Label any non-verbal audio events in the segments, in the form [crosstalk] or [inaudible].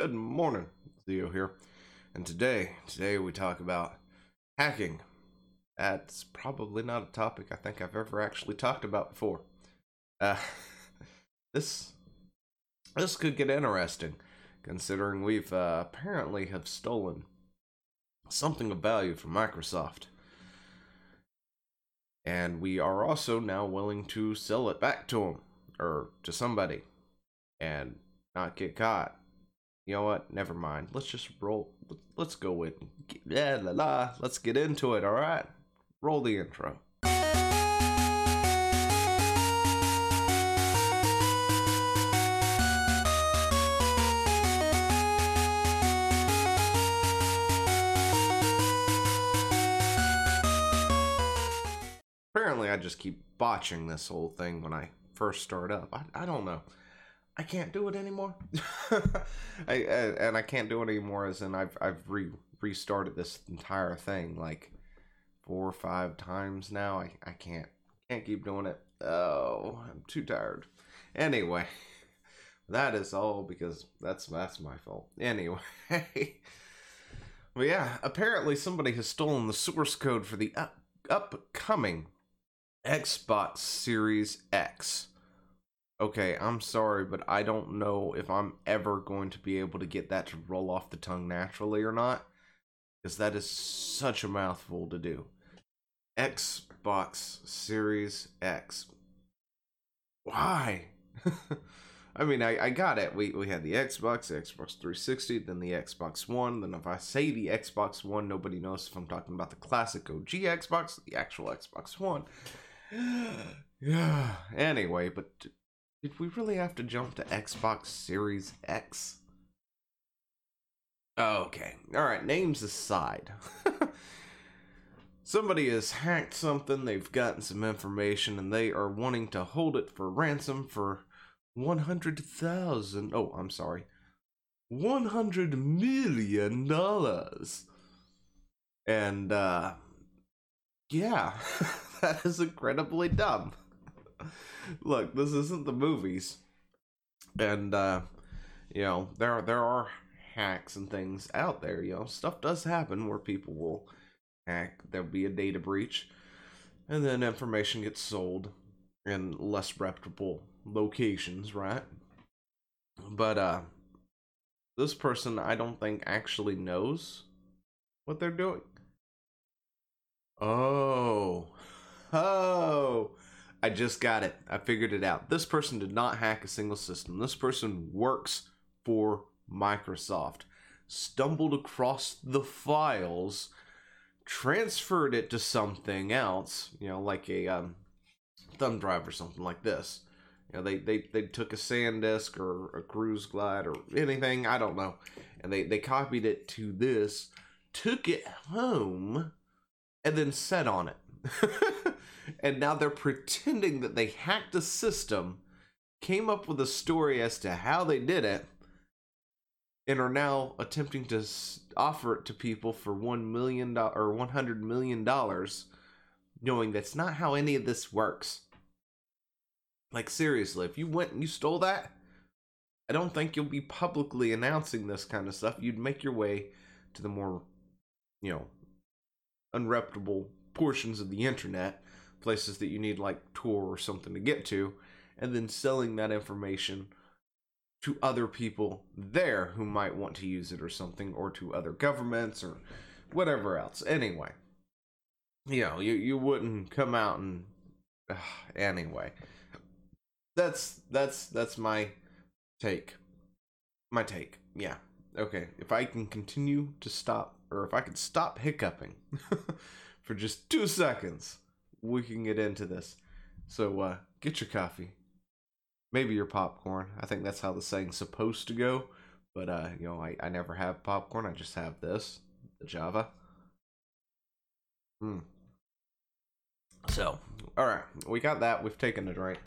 Good morning, Theo here. And today, today we talk about hacking. That's probably not a topic I think I've ever actually talked about before. Uh, [laughs] this this could get interesting, considering we've uh, apparently have stolen something of value from Microsoft, and we are also now willing to sell it back to them or to somebody, and not get caught. You know what? Never mind. Let's just roll. Let's go with yeah, la la. Let's get into it. All right. Roll the intro. Apparently, I just keep botching this whole thing when I first start up. I, I don't know. I can't do it anymore. [laughs] I, and I can't do it anymore as in I've I've re- restarted this entire thing like four or five times now. I, I can't can't keep doing it. Oh, I'm too tired. Anyway, [laughs] that is all because that's that's my fault. Anyway, [laughs] well, yeah. Apparently, somebody has stolen the source code for the up, upcoming Xbox Series X okay, I'm sorry, but I don't know if I'm ever going to be able to get that to roll off the tongue naturally or not. Because that is such a mouthful to do. Xbox Series X. Why? [laughs] I mean, I, I got it. We, we had the Xbox, the Xbox 360, then the Xbox One. Then if I say the Xbox One, nobody knows if I'm talking about the classic OG Xbox, the actual Xbox One. [sighs] yeah. Anyway, but did we really have to jump to Xbox Series X? Okay. Alright, names aside. [laughs] Somebody has hacked something, they've gotten some information, and they are wanting to hold it for ransom for 100,000. Oh, I'm sorry. 100 million dollars. And, uh, yeah, [laughs] that is incredibly dumb [laughs] look, this isn't the movies, and uh, you know there there are hacks and things out there. You know, stuff does happen where people will hack. There'll be a data breach, and then information gets sold in less reputable locations, right? But uh, this person, I don't think actually knows what they're doing. Oh, oh. I just got it. I figured it out. This person did not hack a single system. This person works for Microsoft. Stumbled across the files, transferred it to something else, you know, like a um, thumb drive or something like this. You know, they, they, they took a SanDisk or a Cruzer Glide or anything, I don't know, and they, they copied it to this, took it home, and then set on it. [laughs] and now they're pretending that they hacked a system, came up with a story as to how they did it, and are now attempting to offer it to people for one million or one hundred million dollars, knowing that's not how any of this works. Like seriously, if you went and you stole that, I don't think you'll be publicly announcing this kind of stuff. You'd make your way to the more, you know, unreputable portions of the internet places that you need like Tor or something to get to, and then selling that information to other people there who might want to use it or something, or to other governments or whatever else. Anyway, you know, you, you wouldn't come out and anyway. That's that's that's my take. My take. Yeah. Okay. If I can continue to stop or if I could stop hiccuping [laughs] for just 2 seconds, we can get into this. So uh, get your coffee, maybe your popcorn. I think that's how the saying's supposed to go. But uh, you know, I, I never have popcorn. I just have this, the Java. Hmm. So, all right, we got that. We've taken a drink,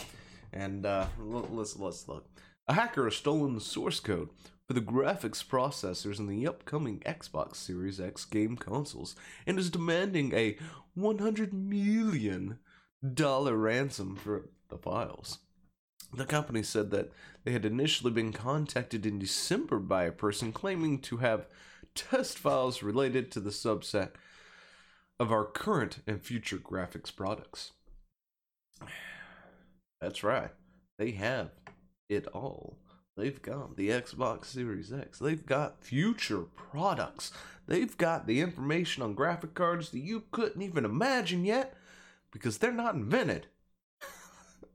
and uh, let's let's look. A hacker has stolen the source code for the graphics processors in the upcoming Xbox Series X game consoles and is demanding a 100 million dollar ransom for the files. The company said that they had initially been contacted in December by a person claiming to have test files related to the subset of our current and future graphics products. [sighs] That's right. They have it all. They've got the Xbox Series X. They've got future products. They've got the information on graphic cards that you couldn't even imagine yet because they're not invented.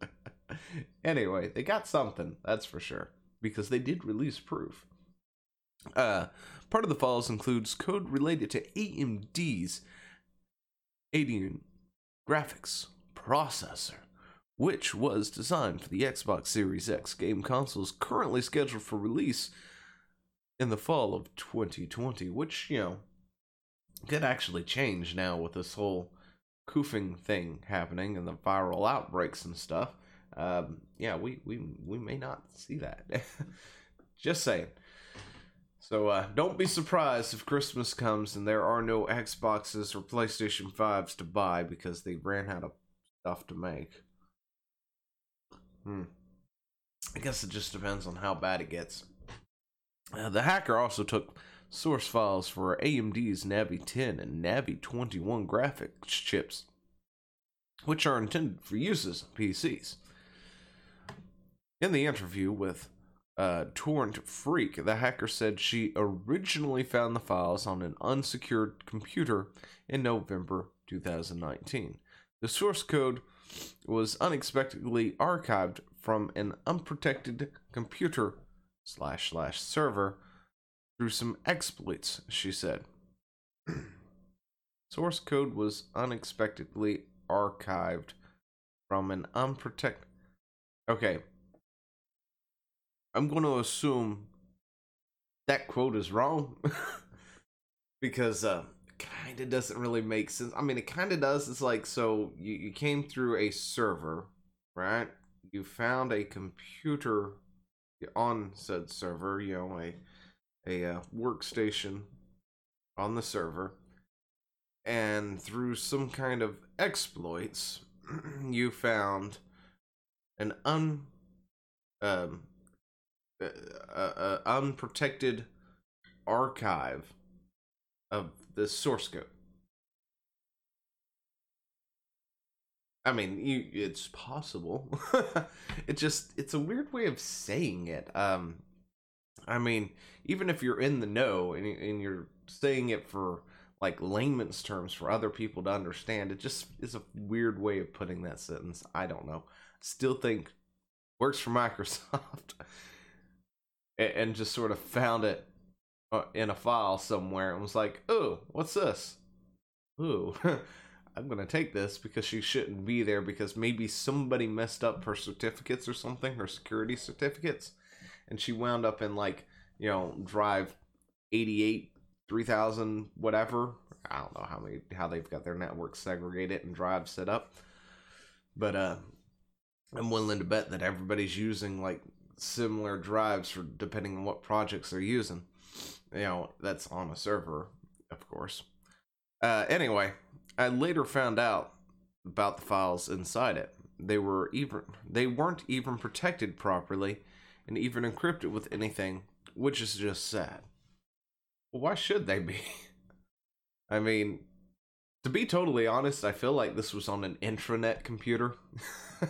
[laughs] anyway, they got something, that's for sure, because they did release proof. Uh, part of the files includes code related to AMD's Radeon graphics processor which was designed for the Xbox Series X game consoles currently scheduled for release in the fall of 2020, which, you know, could actually change now with this whole koofing thing happening and the viral outbreaks and stuff. Um, yeah, we, we, we may not see that. [laughs] Just saying. So uh, don't be surprised if Christmas comes and there are no Xboxes or PlayStation 5s to buy because they ran out of stuff to make. Hmm. I guess it just depends on how bad it gets. Uh, the hacker also took source files for AMD's Navi 10 and Navi 21 graphics chips, which are intended for uses on PCs. In the interview with uh, TorrentFreak, the hacker said she originally found the files on an unsecured computer in November 2019. The source code was unexpectedly archived from an unprotected computer slash slash server through some exploits, she said. [clears throat] Source code was unexpectedly archived from an unprotected. Okay. I'm going to assume that quote is wrong [laughs] because uh, kind of doesn't really make sense. I mean, it kind of does. It's like, so you, you came through a server, right? You found a computer on said server, you know, a, a uh, workstation on the server. And through some kind of exploits, [clears throat] you found an un um, uh, uh, uh, unprotected archive of the source code. I mean, you, it's possible. [laughs] it just it's a weird way of saying it. Um, I mean, even if you're in the know and, and you're saying it for like layman's terms for other people to understand, it just is a weird way of putting that sentence. I don't know. Still think works for Microsoft, [laughs] and, and just sort of found it in a file somewhere and was like, "Oh, what's this? Ooh, [laughs] I'm gonna take this because she shouldn't be there because maybe somebody messed up her certificates or something, her security certificates, and she wound up in like you know drive 88, 3000, whatever. I don't know how many how they've got their network segregated and drives set up, but uh, I'm willing to bet that everybody's using like similar drives for depending on what projects they're using you know, that's on a server, of course. Uh, anyway, I later found out about the files inside it. They were even they weren't even protected properly and even encrypted with anything, which is just sad. Why should they be? [laughs] I mean, to be totally honest, I feel like this was on an intranet computer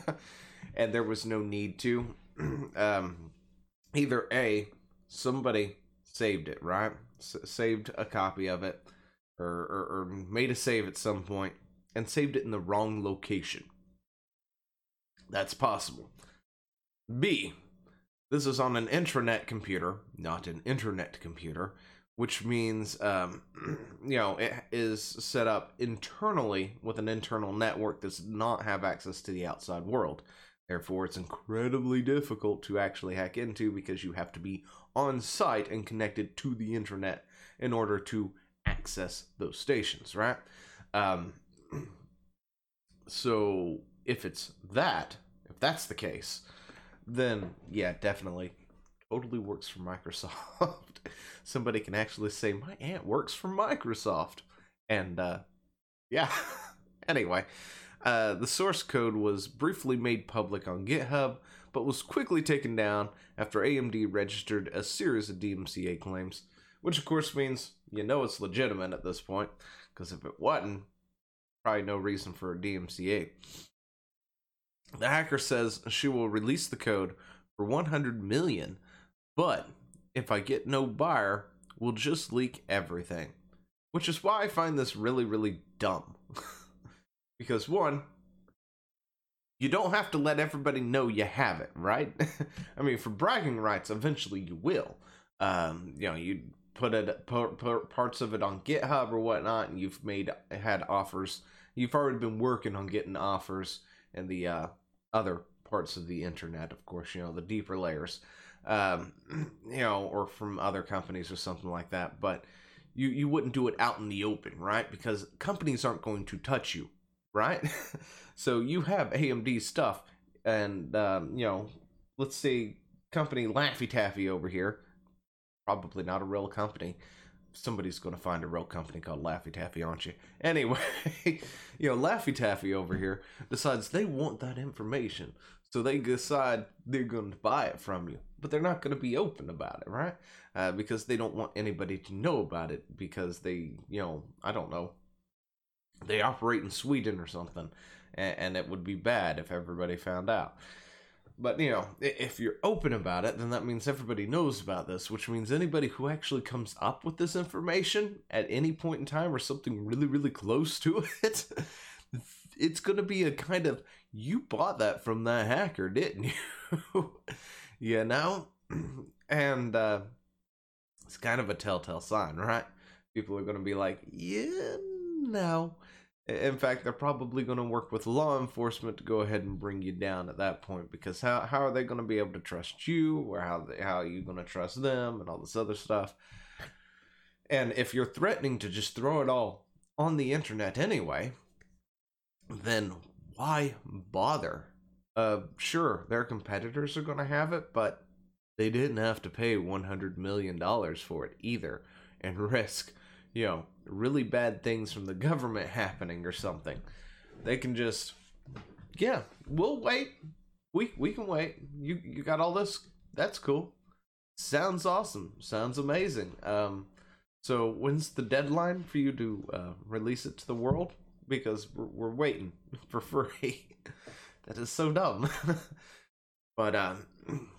[laughs] and there was no need to. [clears throat] um, either A, somebody saved it, right? S- saved a copy of it, or, or, or made a save at some point, and saved it in the wrong location. That's possible. B. This is on an intranet computer, not an internet computer, which means, um, [clears throat] you know, it is set up internally with an internal network that does not have access to the outside world. Therefore, it's incredibly difficult to actually hack into because you have to be on site and connected to the internet in order to access those stations, right? Um, [clears throat] so if it's that, if that's the case, then yeah, definitely, totally works for [laughs] Microsoft. Somebody can actually say my aunt works for Microsoft, and uh, yeah. [laughs] anyway, uh, the source code was briefly made public on GitHub, but was quickly taken down after AMD registered a series of DMCA claims, which of course means you know it's legitimate at this point, because if it wasn't, probably no reason for a DMCA. The hacker says she will release the code for 100 million, but if I get no buyer, we'll just leak everything. Which is why I find this really, really dumb. [laughs] because one, you don't have to let everybody know you have it, right? [laughs] I mean, for bragging rights, eventually you will. Um, you know, you put it put, put parts of it on GitHub or whatnot, and you've made had offers. You've already been working on getting offers in the uh, other parts of the internet, of course. You know, the deeper layers, um, [clears throat] you know, or from other companies or something like that. But you you wouldn't do it out in the open, right? Because companies aren't going to touch you, right? [laughs] so you have AMD stuff, and um, you know, let's say company Laffy Taffy over here, probably not a real company. Somebody's going to find a real company called Laffy Taffy, aren't you? [laughs] Anyway, you know, Laffy Taffy over here decides they want that information. So they decide they're going to buy it from you, but they're not going to be open about it, right? Uh, because they don't want anybody to know about it because they, you know, I don't know, they operate in Sweden or something, and, and it would be bad if everybody found out. But you know, if you're open about it, then that means everybody knows about this, which means anybody who actually comes up with this information at any point in time or something really, really close to [laughs] it, it's going to be a kind of you bought that from that hacker, didn't you? [laughs] you know? [clears throat] And uh, it's kind of a telltale sign, right? People are going to be like, yeah, no. In fact, they're probably going to work with law enforcement to go ahead and bring you down at that point because how, how are they going to be able to trust you or how, they, how are you going to trust them and all this other stuff? And if you're threatening to just throw it all on the internet anyway, then why bother? Uh, sure, their competitors are going to have it, but they didn't have to pay $100 million for it either and [laughs] risk, you know, really bad things from the [laughs] government happening or something. They can just, yeah, we'll wait. We, we can wait. You, you got all this? That's cool. Sounds awesome. Sounds amazing. Um, so when's the deadline for you to uh, release it to the world? Because we're, we're waiting [laughs] for free. [laughs] that is so dumb. but um, [clears throat]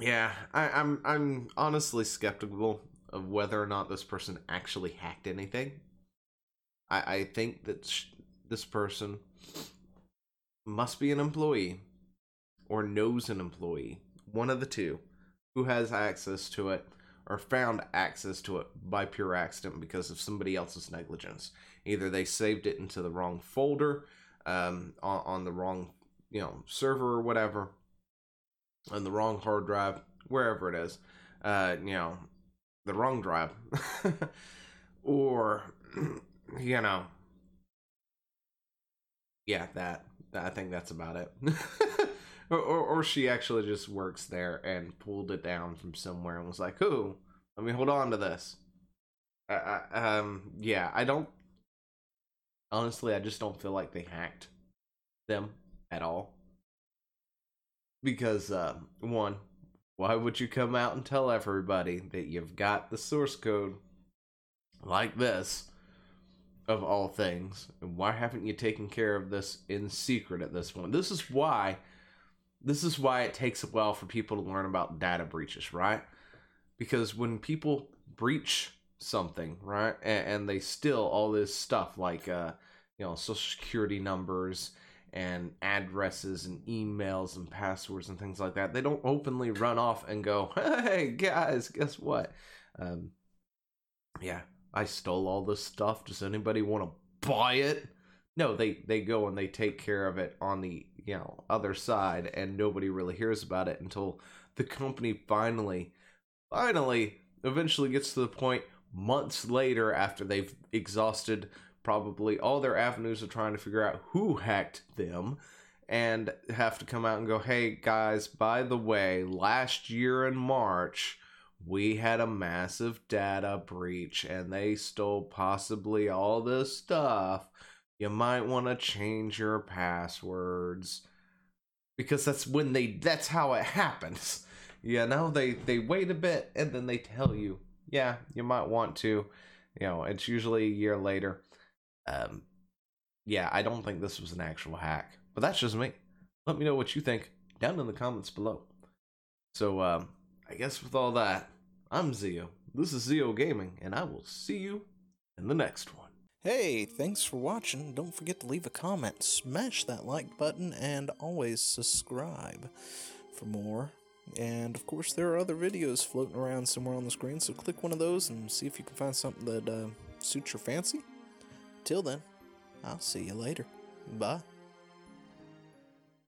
yeah, I, I'm I'm honestly skeptical of whether or not this person actually hacked anything. I I think that sh- this person must be an employee or knows an employee, one of the two, who has access to it or found access to it by pure accident because of somebody else's negligence. Either they saved it into the wrong folder, um, on, on the wrong you know server or whatever, on the wrong hard drive, wherever it is, uh, you know, the wrong drive, [laughs] or [clears throat] you know, yeah, that. I think that's about it. [laughs] or, or, or she actually just works there and pulled it down from somewhere and was like, "Ooh, let me hold on to this." I, um, yeah, I don't. Honestly, I just don't feel like they hacked them at all. Because uh, one, why would you come out and tell everybody that you've got the source code like this? Of all things, and why haven't you taken care of this in secret at this point? This is why this is why it takes a while for people to learn about data breaches, right? Because when people breach something, right, and, and they steal all this stuff like, uh, you know, social security numbers and addresses and emails and passwords and things like that, they don't openly run off and go, [laughs] "Hey guys, guess what?" Um, yeah, I stole all this stuff. Does anybody want to buy it? No, they they go and they take care of it on the you know other side and nobody really hears about it until the company finally finally eventually gets to the point months later after they've exhausted probably all their avenues of trying to figure out who hacked them and have to come out and go hey guys by the way last year in march we had a massive data breach and they stole possibly all this stuff you might want to change your passwords because that's when they that's how it happens. [laughs] You know, they they wait a bit and then they tell you, yeah, you might want to. You know, it's usually a year later. Um, yeah, I don't think this was an actual hack, but that's just me. Let me know what you think down in the comments below. So, um, I guess with all that, I'm Zeo. This is Zeo Gaming, and I will see you in the next one. Hey, thanks for watching. Don't forget to leave a comment, smash that like button, and always subscribe for more. And of course, there are other videos floating around somewhere on the screen, so click one of those and see if you can find something that uh, suits your fancy. Till then, I'll see you later. Bye.